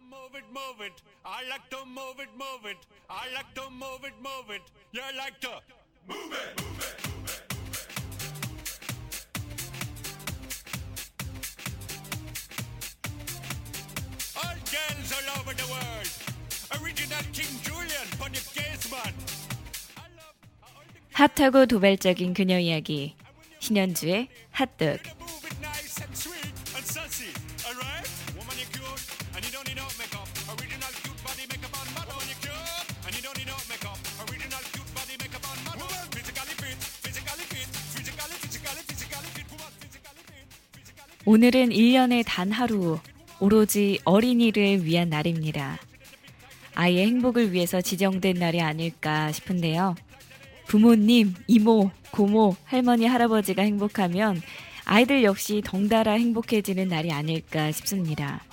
move it, move it. I like to move it, move it. I like to move it, move it. You like to move it, move it, move it. All girls all over the world. Original King Julian, on your case, man. 핫하고 도발적인 그녀 이야기. 신현주의 핫도 오늘은 1년의 단 하루, 오로지 어린이를 위한 날입니다. 아이의 행복을 위해서 지정된 날이 아닐까 싶은데요. 부모님, 이모, 고모, 할머니, 할아버지가 행복하면 아이들 역시 덩달아 행복해지는 날이 아닐까 싶습니다.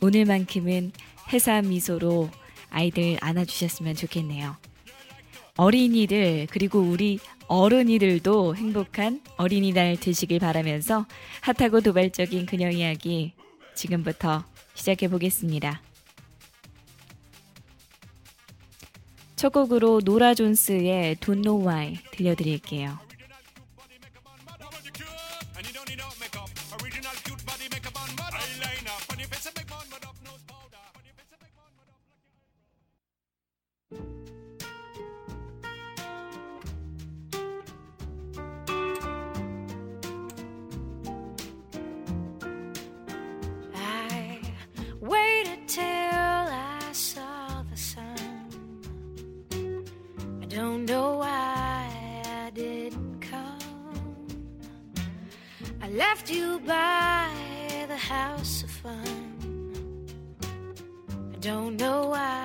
오늘만큼은 해사 미소로 아이들 안아주셨으면 좋겠네요. 어린이들, 그리고 우리 어른이들도 행복한 어린이날 되시길 바라면서 핫하고 도발적인 그녀 이야기 지금부터 시작해 보겠습니다. 첫 곡으로 노라 존스의 Don't Know Why 들려드릴게요. Don't know why I didn't come. I left you by the house of fun. I don't know why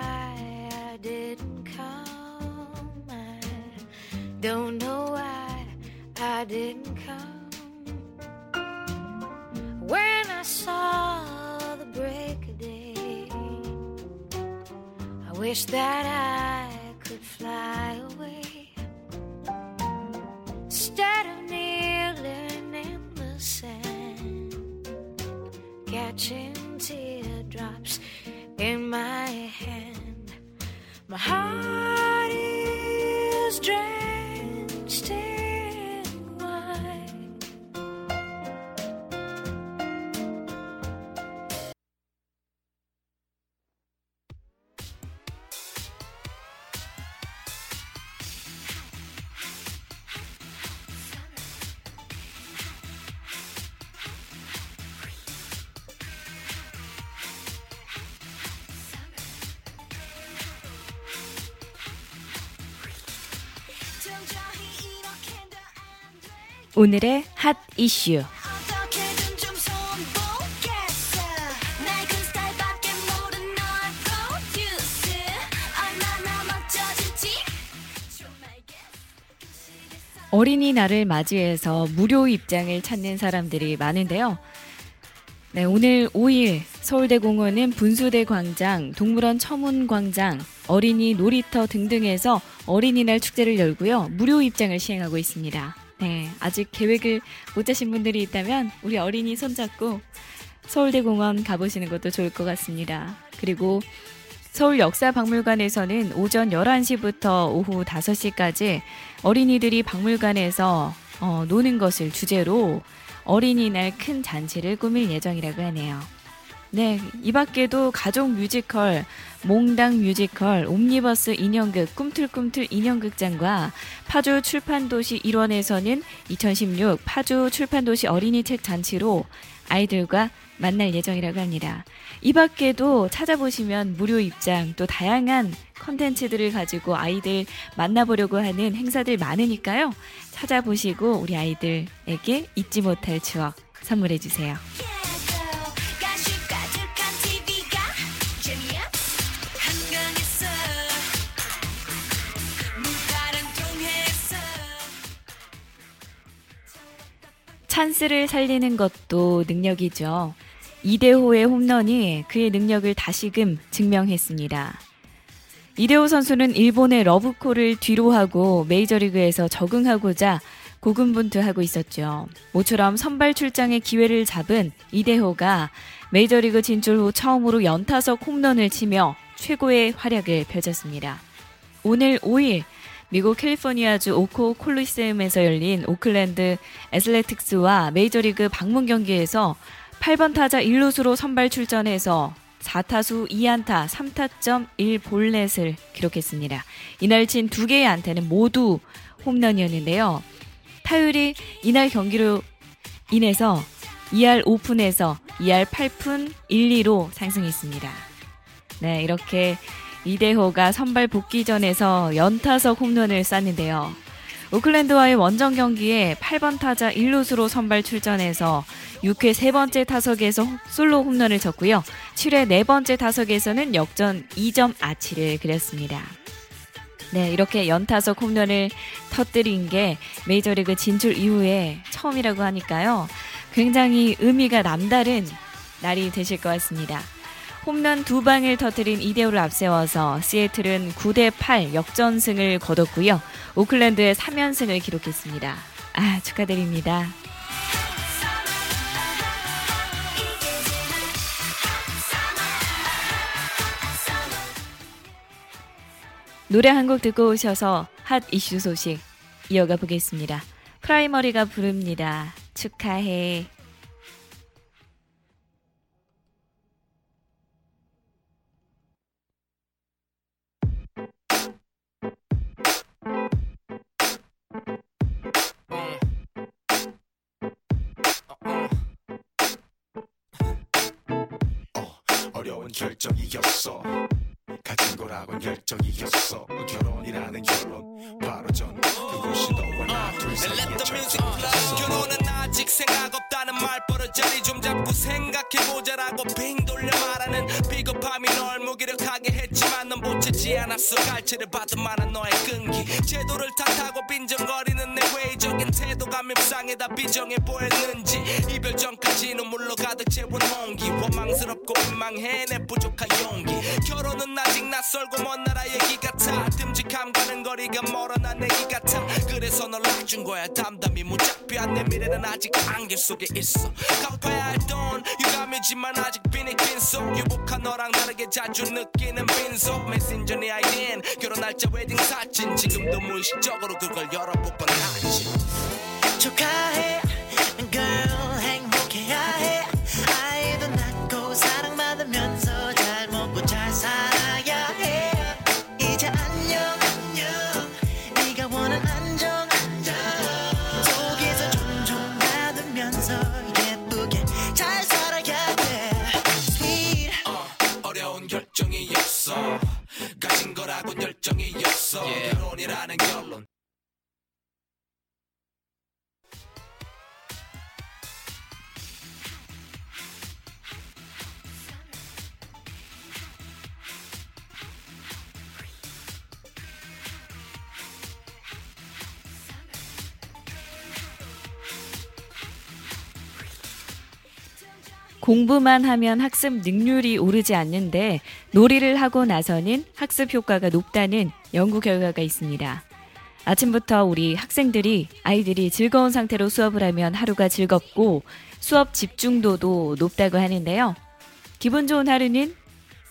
질지 좀 알겠어 어린이날을 맞이해서 무료 입장을 찾는 사람들이 많은데요. 네, 오늘 5일 서울대공원은 분수대 광장, 동물원 첨운 광장, 어린이 놀이터 등등에서 어린이날 축제를 열고요. 무료 입장을 시행하고 있습니다. 네, 아직 계획을 못 짜신 분들이 있다면 우리 어린이 손잡고 서울대공원 가보시는 것도 좋을 것 같습니다. 그리고 서울 역사박물관에서는 오전 11시부터 오후 5시까지 어린이들이 박물관에서 어, 노는 것을 주제로 어린이날 큰 잔치를 꾸밀 예정이라고 하네요. 네, 이 밖에도 가족 뮤지컬, 몽당 뮤지컬, 옴니버스 인형극, 꿈틀꿈틀 인형극장과 파주 출판도시 일원에서는 2016 파주 출판도시 어린이 책 잔치로 아이들과 만날 예정이라고 합니다. 이 밖에도 찾아보시면 무료 입장 또 다양한 컨텐츠들을 가지고 아이들 만나보려고 하는 행사들 많으니까요. 찾아보시고 우리 아이들에게 잊지 못할 추억 선물해 주세요. 찬스를 살리는 것도 능력이죠. 이대호의 홈런이 그의 능력을 다시금 증명했습니다. 이대호 선수는 일본의 러브콜을 뒤로 하고 메이저리그에서 적응하고자 고군분투하고 있었죠. 모처럼 선발 출장의 기회를 잡은 이대호가 메이저리그 진출 후 처음으로 연타석 홈런을 치며 최고의 활약을 펼쳤습니다. 오늘 5일 미국 캘리포니아주 오코 콜리세움에서 열린 오클랜드 애슬레틱스와 메이저리그 방문 경기에서 8번 타자 1루수로 선발 출전해서 4타수 2안타 3타점 1볼넷을 기록했습니다. 이날 친 두 개의 안타는 모두 홈런이었는데요. 타율이 이날 경기로 인해서 2할 5푼에서 2할 8푼 1, 2로 상승했습니다. 네, 이렇게 이대호가 선발 복귀전에서 연타석 홈런을 쐈는데요. 오클랜드와의 원정 경기에 8번 타자 1루수로 선발 출전해서 6회 세 번째 타석에서 솔로 홈런을 쳤고요. 7회 네 번째 타석에서는 역전 2점 아치를 그렸습니다. 네, 이렇게 연타석 홈런을 터뜨린 게 메이저리그 진출 이후에 처음이라고 하니까요. 굉장히 의미가 남다른 날이 되실 것 같습니다. 홈런 두 방을 터뜨린 이대호를 앞세워서 시애틀은 9대 8 역전승을 거뒀고요. 오클랜드의 3연승을 기록했습니다. 아, 축하드립니다. 노래 한 곡 듣고 오셔서 핫 이슈 소식 이어가 보겠습니다. 프라이머리가 부릅니다. 축하해. 보채지 않았어. 갈채를 받은 많은 너의 끈기. 제도를 탓하고 빈정거리는 내 회의적인 태도가 밉상에다 비정해 보였는지. 이별 전까지 눈물로 가득 채운 용기. 원망스럽고 민망해 내 부족한 용기. 결혼은 아직 낯설고 먼 나라 얘기 같아 듬직함과는 거리가 멀어 난 내기 같아 그래서 널 놔준 거야. 담담히 무자비한 내 미래는 아직 안개 속에 있어. 갚아야 할 돈 유감이지만 아직 빈이 빈속. 유복한 너랑 다르게 자주 느끼는 빈속. 메신저 네 아이디엔 결혼 날짜 웨딩 사진. 지금도 무의식적으로 그걸 열어보곤 하지. 축하해 공부만 하면 학습 능률이 오르지 않는데 놀이를 하고 나서는 학습 효과가 높다는 연구 결과가 있습니다. 아침부터 우리 학생들이 아이들이 즐거운 상태로 수업을 하면 하루가 즐겁고 수업 집중도도 높다고 하는데요. 기분 좋은 하루는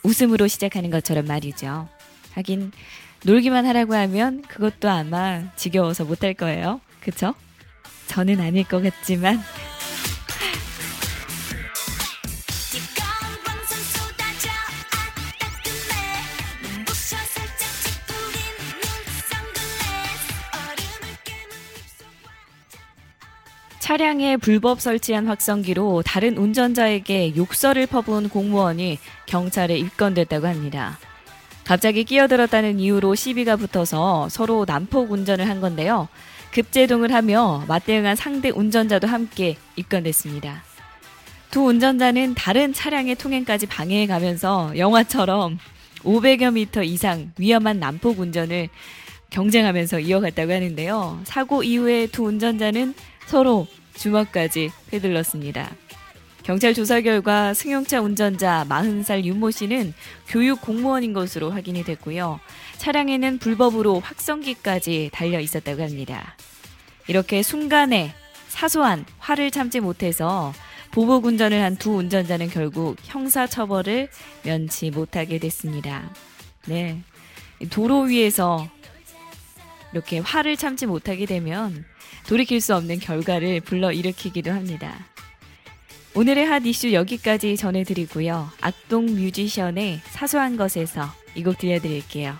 웃음으로 시작하는 것처럼 말이죠. 하긴 놀기만 하라고 하면 그것도 아마 지겨워서 못할 거예요. 그쵸? 저는 아닐 것 같지만 차량에 불법 설치한 확성기로 다른 운전자에게 욕설을 퍼부은 공무원이 경찰에 입건됐다고 합니다. 갑자기 끼어들었다는 이유로 시비가 붙어서 서로 난폭 운전을 한 건데요. 급제동을 하며 맞대응한 상대 운전자도 함께 입건됐습니다. 두 운전자는 다른 차량의 통행까지 방해해 가면서 영화처럼 500여 미터 이상 위험한 난폭 운전을 경쟁하면서 이어갔다고 하는데요. 사고 이후에 두 운전자는 서로 주먹까지 휘둘렀습니다. 경찰 조사 결과 승용차 운전자 40살 윤모 씨는 교육 공무원인 것으로 확인이 됐고요. 차량에는 불법으로 확성기까지 달려 있었다고 합니다. 이렇게 순간에 사소한 화를 참지 못해서 보복 운전을 한 두 운전자는 결국 형사 처벌을 면치 못하게 됐습니다. 네. 도로 위에서 이렇게 화를 참지 못하게 되면 돌이킬 수 없는 결과를 불러일으키기도 합니다. 오늘의 핫 이슈 여기까지 전해드리고요. 악동 뮤지션의 사소한 것에서 이 곡 들려드릴게요.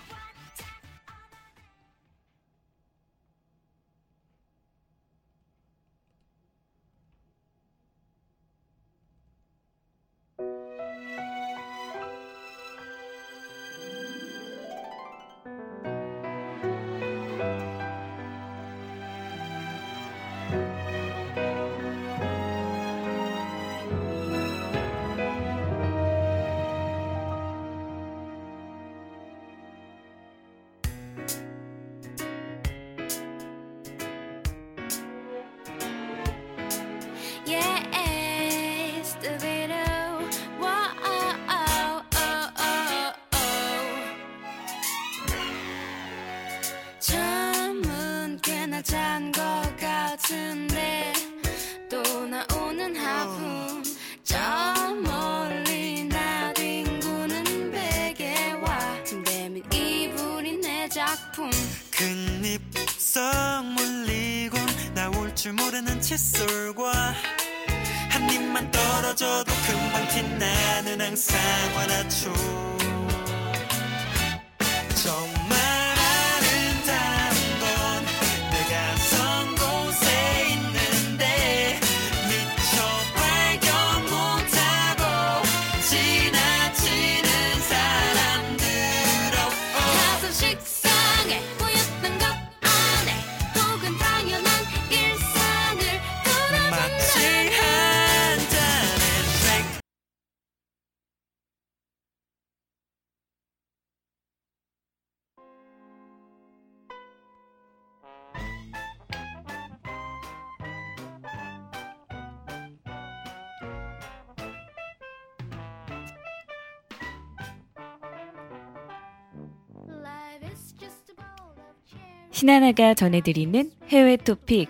칫솔과 한 입만 떨어져도 금방 티나는 항상 완화초 정 신하나가 전해드리는 해외 토픽.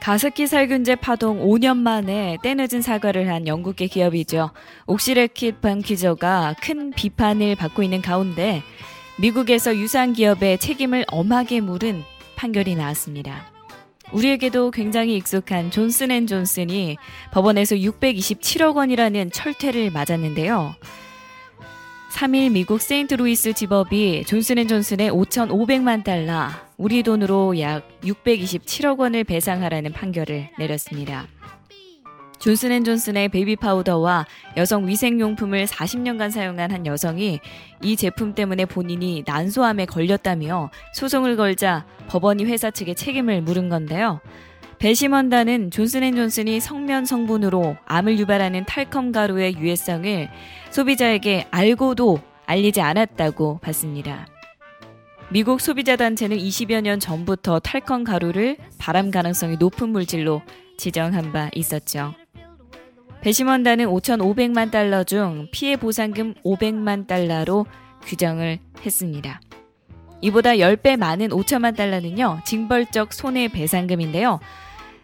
가습기 살균제 파동 5년 만에 때늦은 사과를 한 영국계 기업이죠. 옥시레킷 방키저가 큰 비판을 받고 있는 가운데 미국에서 유사한 기업의 책임을 엄하게 물은 판결이 나왔습니다. 우리에게도 굉장히 익숙한 존슨 앤 존슨이 법원에서 627억 원이라는 철퇴를 맞았는데요. 3일 미국 세인트루이스 지법이 존슨 앤 존슨의 5,500만 달러, 우리 돈으로 약 627억 원을 배상하라는 판결을 내렸습니다. 존슨앤존슨의 베이비 파우더와 여성 위생용품을 40년간 사용한 한 여성이 이 제품 때문에 본인이 난소암에 걸렸다며 소송을 걸자 법원이 회사 측에 책임을 물은 건데요. 배심원단은 존슨앤존슨이 성면 성분으로 암을 유발하는 탈컴 가루의 유해성을 소비자에게 알고도 알리지 않았다고 봤습니다. 미국 소비자 단체는 20여 년 전부터 탈컴 가루를 발암 가능성이 높은 물질로 지정한 바 있었죠. 배심원단은 5,500만 달러 중 피해 보상금 500만 달러로 규정을 했습니다. 이보다 10배 많은 5천만 달러는요, 징벌적 손해배상금인데요.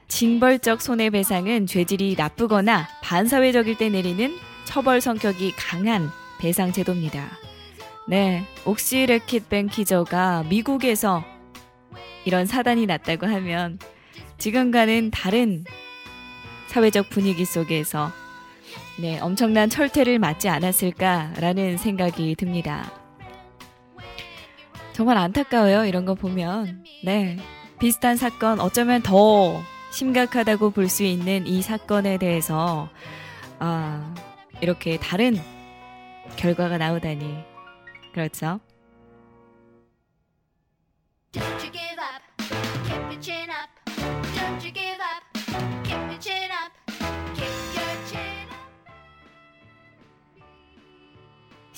징벌적 손해배상은 죄질이 나쁘거나 반사회적일 때 내리는 처벌 성격이 강한 배상 제도입니다. 네, 옥시 레킷 뱅키저가 미국에서 이런 사단이 났다고 하면 지금과는 다른 사회적 분위기 속에서 네, 엄청난 철퇴를 맞지 않았을까라는 생각이 듭니다. 정말 안타까워요. 이런 거 보면. 네. 비슷한 사건, 어쩌면 더 심각하다고 볼 수 있는 이 사건에 대해서, 아, 이렇게 다른 결과가 나오다니. 그렇죠.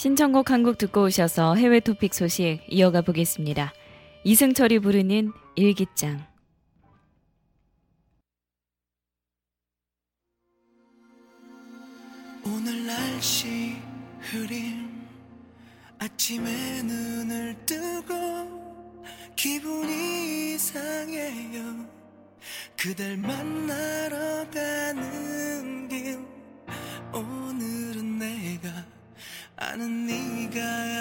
신청곡 한 곡 듣고 오셔서 해외 토픽 소식 이어가 보겠습니다. 이승철이 부르는 일기장. 오늘 날씨 흐림 아침에 눈을 뜨고 기분이 이상해요 그댈 만나러 가는 아는 네가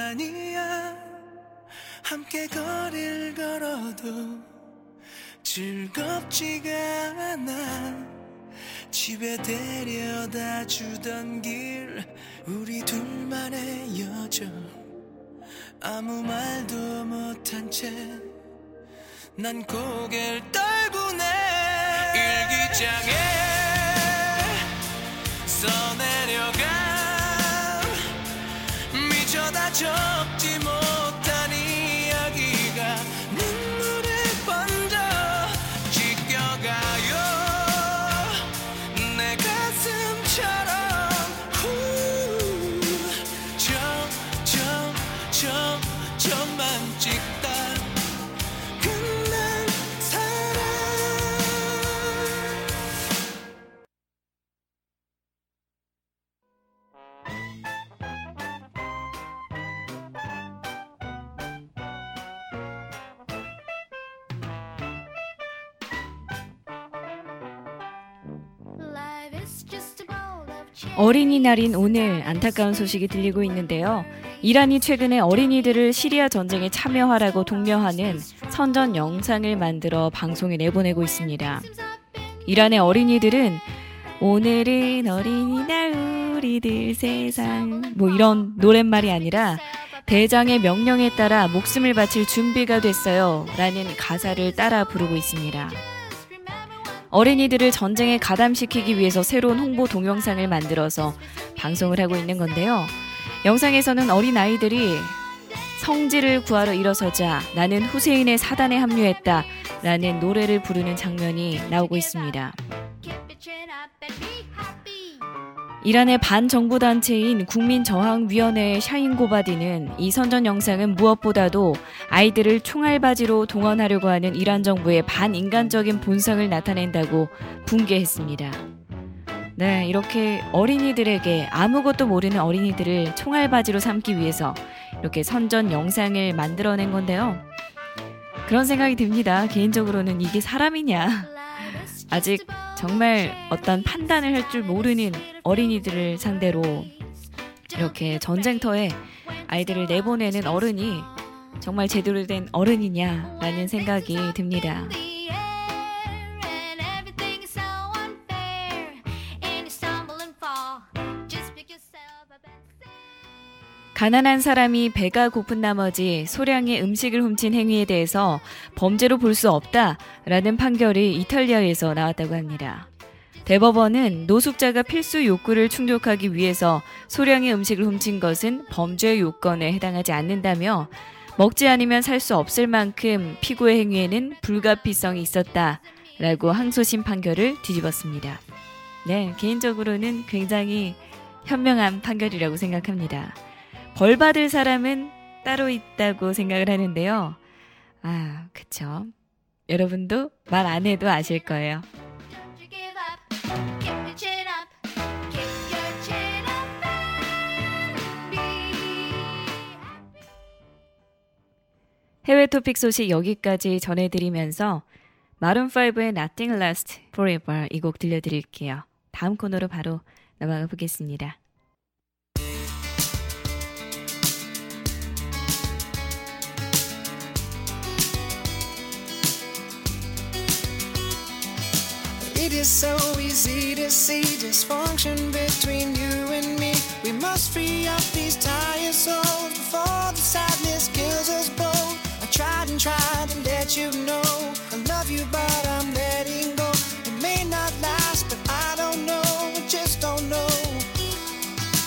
아니야. 함께 거리를 걸어도 즐겁지가 않아. 집에 데려다 주던 길 우리 둘만의 여정. 아무 말도 못한 채 난 고개를 떨구네. 일기장에 써내려간 미 어린이날인 오늘 안타까운 소식이 들리고 있는데요. 이란이 최근에 어린이들을 시리아 전쟁에 참여하라고 독려하는 선전 영상을 만들어 방송에 내보내고 있습니다. 이란의 어린이들은 오늘은 어린이날 우리들 세상 뭐 이런 노랫말이 아니라 대장의 명령에 따라 목숨을 바칠 준비가 됐어요 라는 가사를 따라 부르고 있습니다. 어린이들을 전쟁에 가담시키기 위해서 새로운 홍보 동영상을 만들어서 방송을 하고 있는 건데요. 영상에서는 어린 아이들이 성지를 구하러 일어서자 나는 후세인의 사단에 합류했다 라는 노래를 부르는 장면이 나오고 있습니다. 이란의 반정부 단체인 국민저항위원회 샤인 고바디는 이 선전 영상은 무엇보다도 아이들을 총알바지로 동원하려고 하는 이란 정부의 반인간적인 본성을 나타낸다고 붕괴했습니다. 네, 이렇게 어린이들에게 아무것도 모르는 어린이들을 총알바지로 삼기 위해서 이렇게 선전 영상을 만들어낸 건데요. 그런 생각이 듭니다. 개인적으로는 이게 사람이냐. 아직 정말 어떤 판단을 할 줄 모르는 어린이들을 상대로 이렇게 전쟁터에 아이들을 내보내는 어른이 정말 제대로 된 어른이냐라는 생각이 듭니다. 가난한 사람이 배가 고픈 나머지 소량의 음식을 훔친 행위에 대해서 범죄로 볼 수 없다 라는 판결이 이탈리아에서 나왔다고 합니다. 대법원은 노숙자가 필수 욕구를 충족하기 위해서 소량의 음식을 훔친 것은 범죄 요건에 해당하지 않는다며 먹지 않으면 살 수 없을 만큼 피고의 행위에는 불가피성이 있었다라고 항소심 판결을 뒤집었습니다. 네, 개인적으로는 굉장히 현명한 판결이라고 생각합니다. 벌 받을 사람은 따로 있다고 생각을 하는데요. 아, 그쵸. 여러분도 말 안 해도 아실 거예요. 해외 토픽 소식 여기까지 전해드리면서 마룬5의 Nothing Lasts Forever 이 곡 들려드릴게요. 다음 코너로 바로 넘어가 보겠습니다. It is so easy to see dysfunction between you and me. We must free up these tired souls before the sadness kills us both. I tried and tried to let you know I love you, but I'm letting go. It may not last, but I don't know. I just don't know.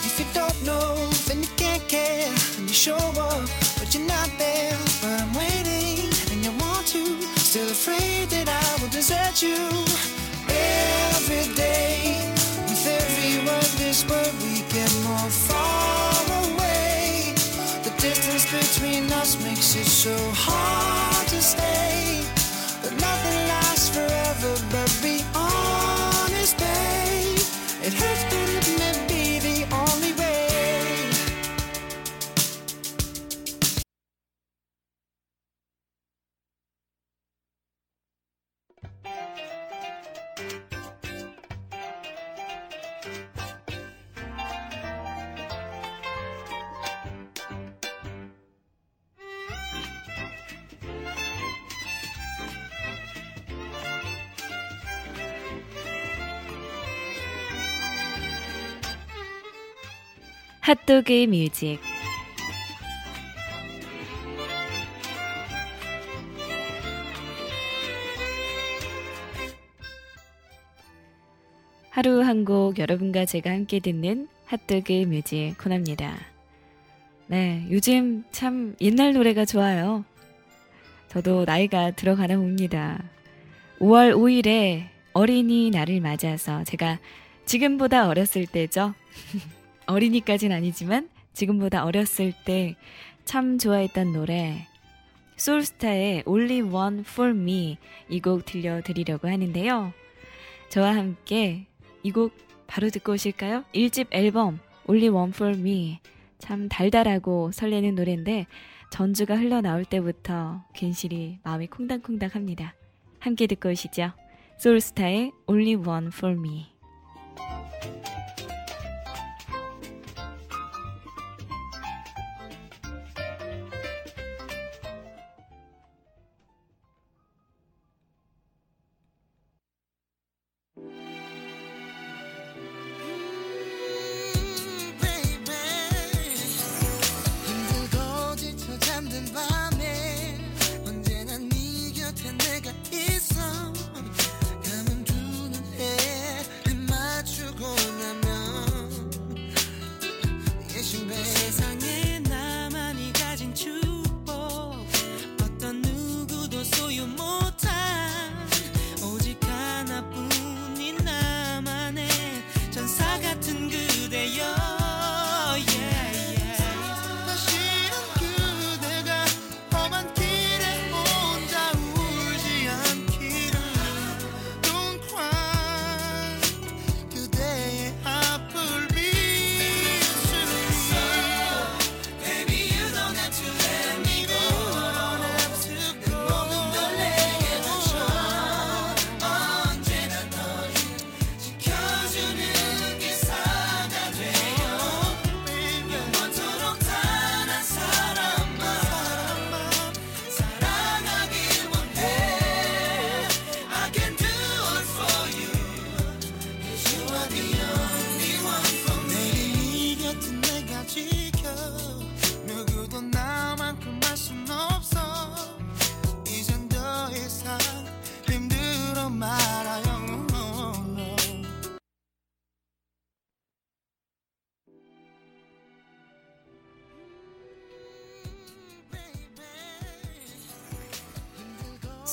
If you don't know, then you can't care. And you show up, but you're not there. But I'm waiting, and you want to. Still afraid that I will desert you. 핫도그의 뮤직 하루 한 곡 여러분과 제가 함께 듣는 핫도그 뮤직 코너입니다. 네, 요즘 참 옛날 노래가 좋아요. 저도 나이가 들어가나 봅니다. 5월 5일에 어린이날을 맞아서 제가 지금보다 어렸을 때죠. 어린이까진 아니지만 지금보다 어렸을 때 참 좋아했던 노래 솔스타의 Only One For Me 이 곡 들려드리려고 하는데요. 저와 함께 이 곡 바로 듣고 오실까요? 1집 앨범 Only One For Me 참 달달하고 설레는 노래인데 전주가 흘러나올 때부터 괜시리 마음이 콩닥콩닥합니다. 함께 듣고 오시죠. 솔스타의 Only One For Me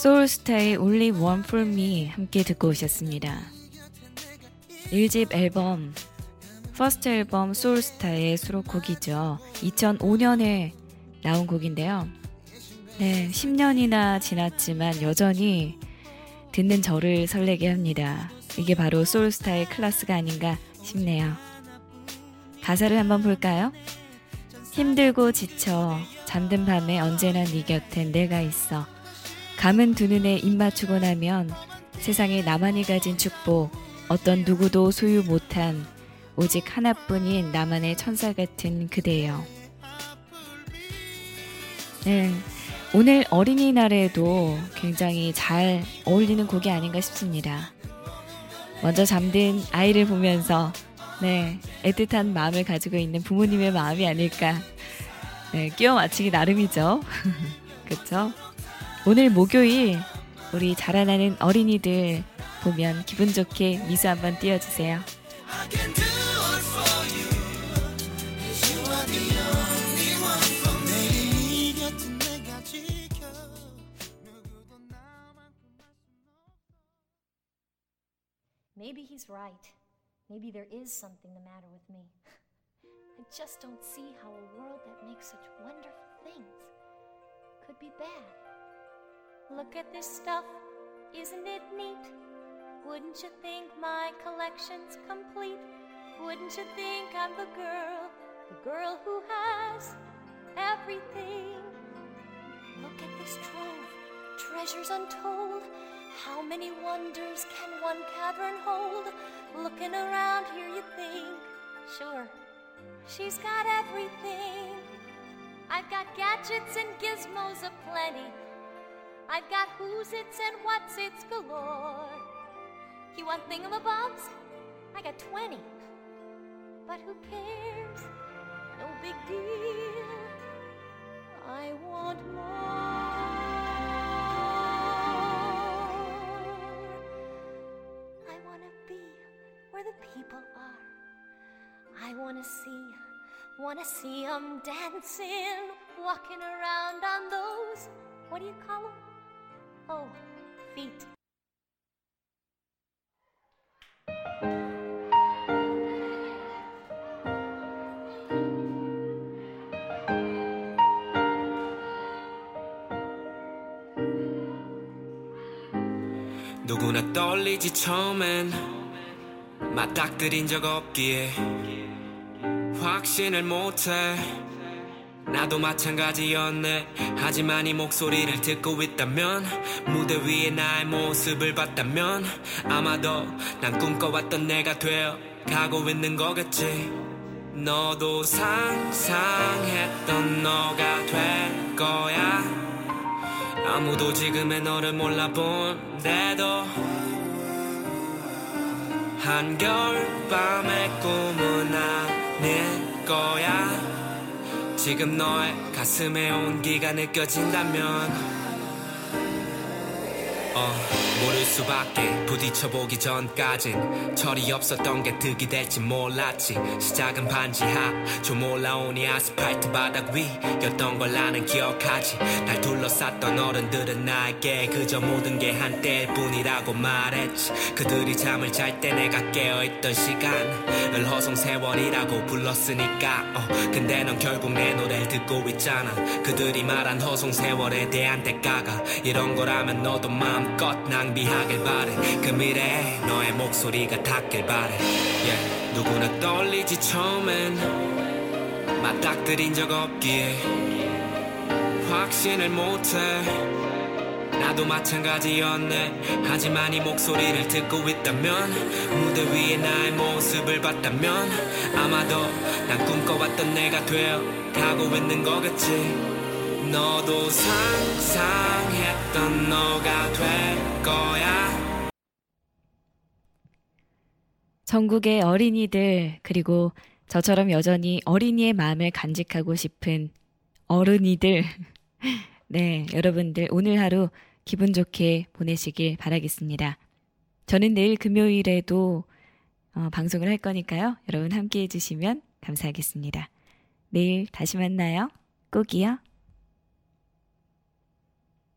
소울스타의 Only One For Me 함께 듣고 오셨습니다. 1집 앨범 first 앨범 소울스타의 수록곡이죠. 2005년에 나온 곡인데요. 네, 10년이나 지났지만 여전히 듣는 저를 설레게 합니다. 이게 바로 소울스타의 클래스가 아닌가 싶네요. 가사를 한번 볼까요? 힘들고 지쳐 잠든 밤에 언제나 네 곁엔 내가 있어 감은 두 눈에 입 맞추고 나면 세상에 나만이 가진 축복 어떤 누구도 소유 못한 오직 하나뿐인 나만의 천사 같은 그대예요. 네. 오늘 어린이날에도 굉장히 잘 어울리는 곡이 아닌가 싶습니다. 먼저 잠든 아이를 보면서 네, 애틋한 마음을 가지고 있는 부모님의 마음이 아닐까. 네, 끼워 맞추기 나름이죠. 그렇죠? 오늘 목요일 우리 자라나는 어린이들 보면 기분 좋게 미소 한번 띄워주세요. I can do it for you Cause you are the only one for me 네 곁은 내가 지켜 누구도 나만큼 Maybe he's right. Maybe there is something the matter with me. I just don't see how a world that makes such wonderful things could be bad. Look at this stuff, isn't it neat? Wouldn't you think my collection's complete? Wouldn't you think I'm the girl, the girl who has everything? Look at this trove, treasures untold. How many wonders can one cavern hold? Looking around here, you think, sure, she's got everything. I've got gadgets and gizmos aplenty. I've got who's its and what's its galore. You want thingamabobs? I got 20. But who cares? no big deal. I want more. I want to be where the people are. I want to see, want to see them dancing, walking around on those, what do you call them? Oh, feet. 누구나 떨리지 처음엔 맞닥뜨린 적 없기에 확신을 못해 나도 마찬가지였네. 하지만 이 목소리를 듣고 있다면 무대 위에 나의 모습을 봤다면 아마도 난 꿈꿔왔던 내가 되어 가고 있는 거겠지. 너도 상상했던 너가 될 거야. 아무도 지금의 너를 몰라본데도 한겨울밤의 꿈은 아닐 거야 지금 너의 가슴에 온기가 느껴진다면 어, 모를 수밖에 부딪혀보기 전까진 철이 없었던 게 득이 될지 몰랐지. 시작은 반지 하 좀 올라오니 아스팔트 바닥 위였던 걸 나는 기억하지. 날 둘러쌌던 어른들은 나에게 그저 모든 게 한때일 뿐이라고 말했지. 그들이 잠을 잘 때 내가 깨어있던 시간을 허송 세월이라고 불렀으니까 어, 근데 넌 결국 내 노래를 듣고 있잖아. 그들이 말한 허송 세월에 대한 대가가 이런 거라면 너도 마음껏 낭비하길 바래. 그 미래에 너의 목소리가 닿길 바래. yeah. 누구나 떨리지 처음엔 맞닥뜨린 적 없기에 확신을 못해. 나도 마찬가지였네. 하지만 이 목소리를 듣고 있다면 무대 위에 나의 모습을 봤다면 아마도 난 꿈꿔왔던 내가 되어 가고 있는 거겠지 너도 상상했던 너가 될 거야 전국의 어린이들 그리고 저처럼 여전히 어린이의 마음을 간직하고 싶은 어른이들 네 여러분들 오늘 하루 기분 좋게 보내시길 바라겠습니다. 저는 내일 금요일에도 어, 방송을 할 거니까요. 여러분 함께 해주시면 감사하겠습니다. 내일 다시 만나요. 꼭이요.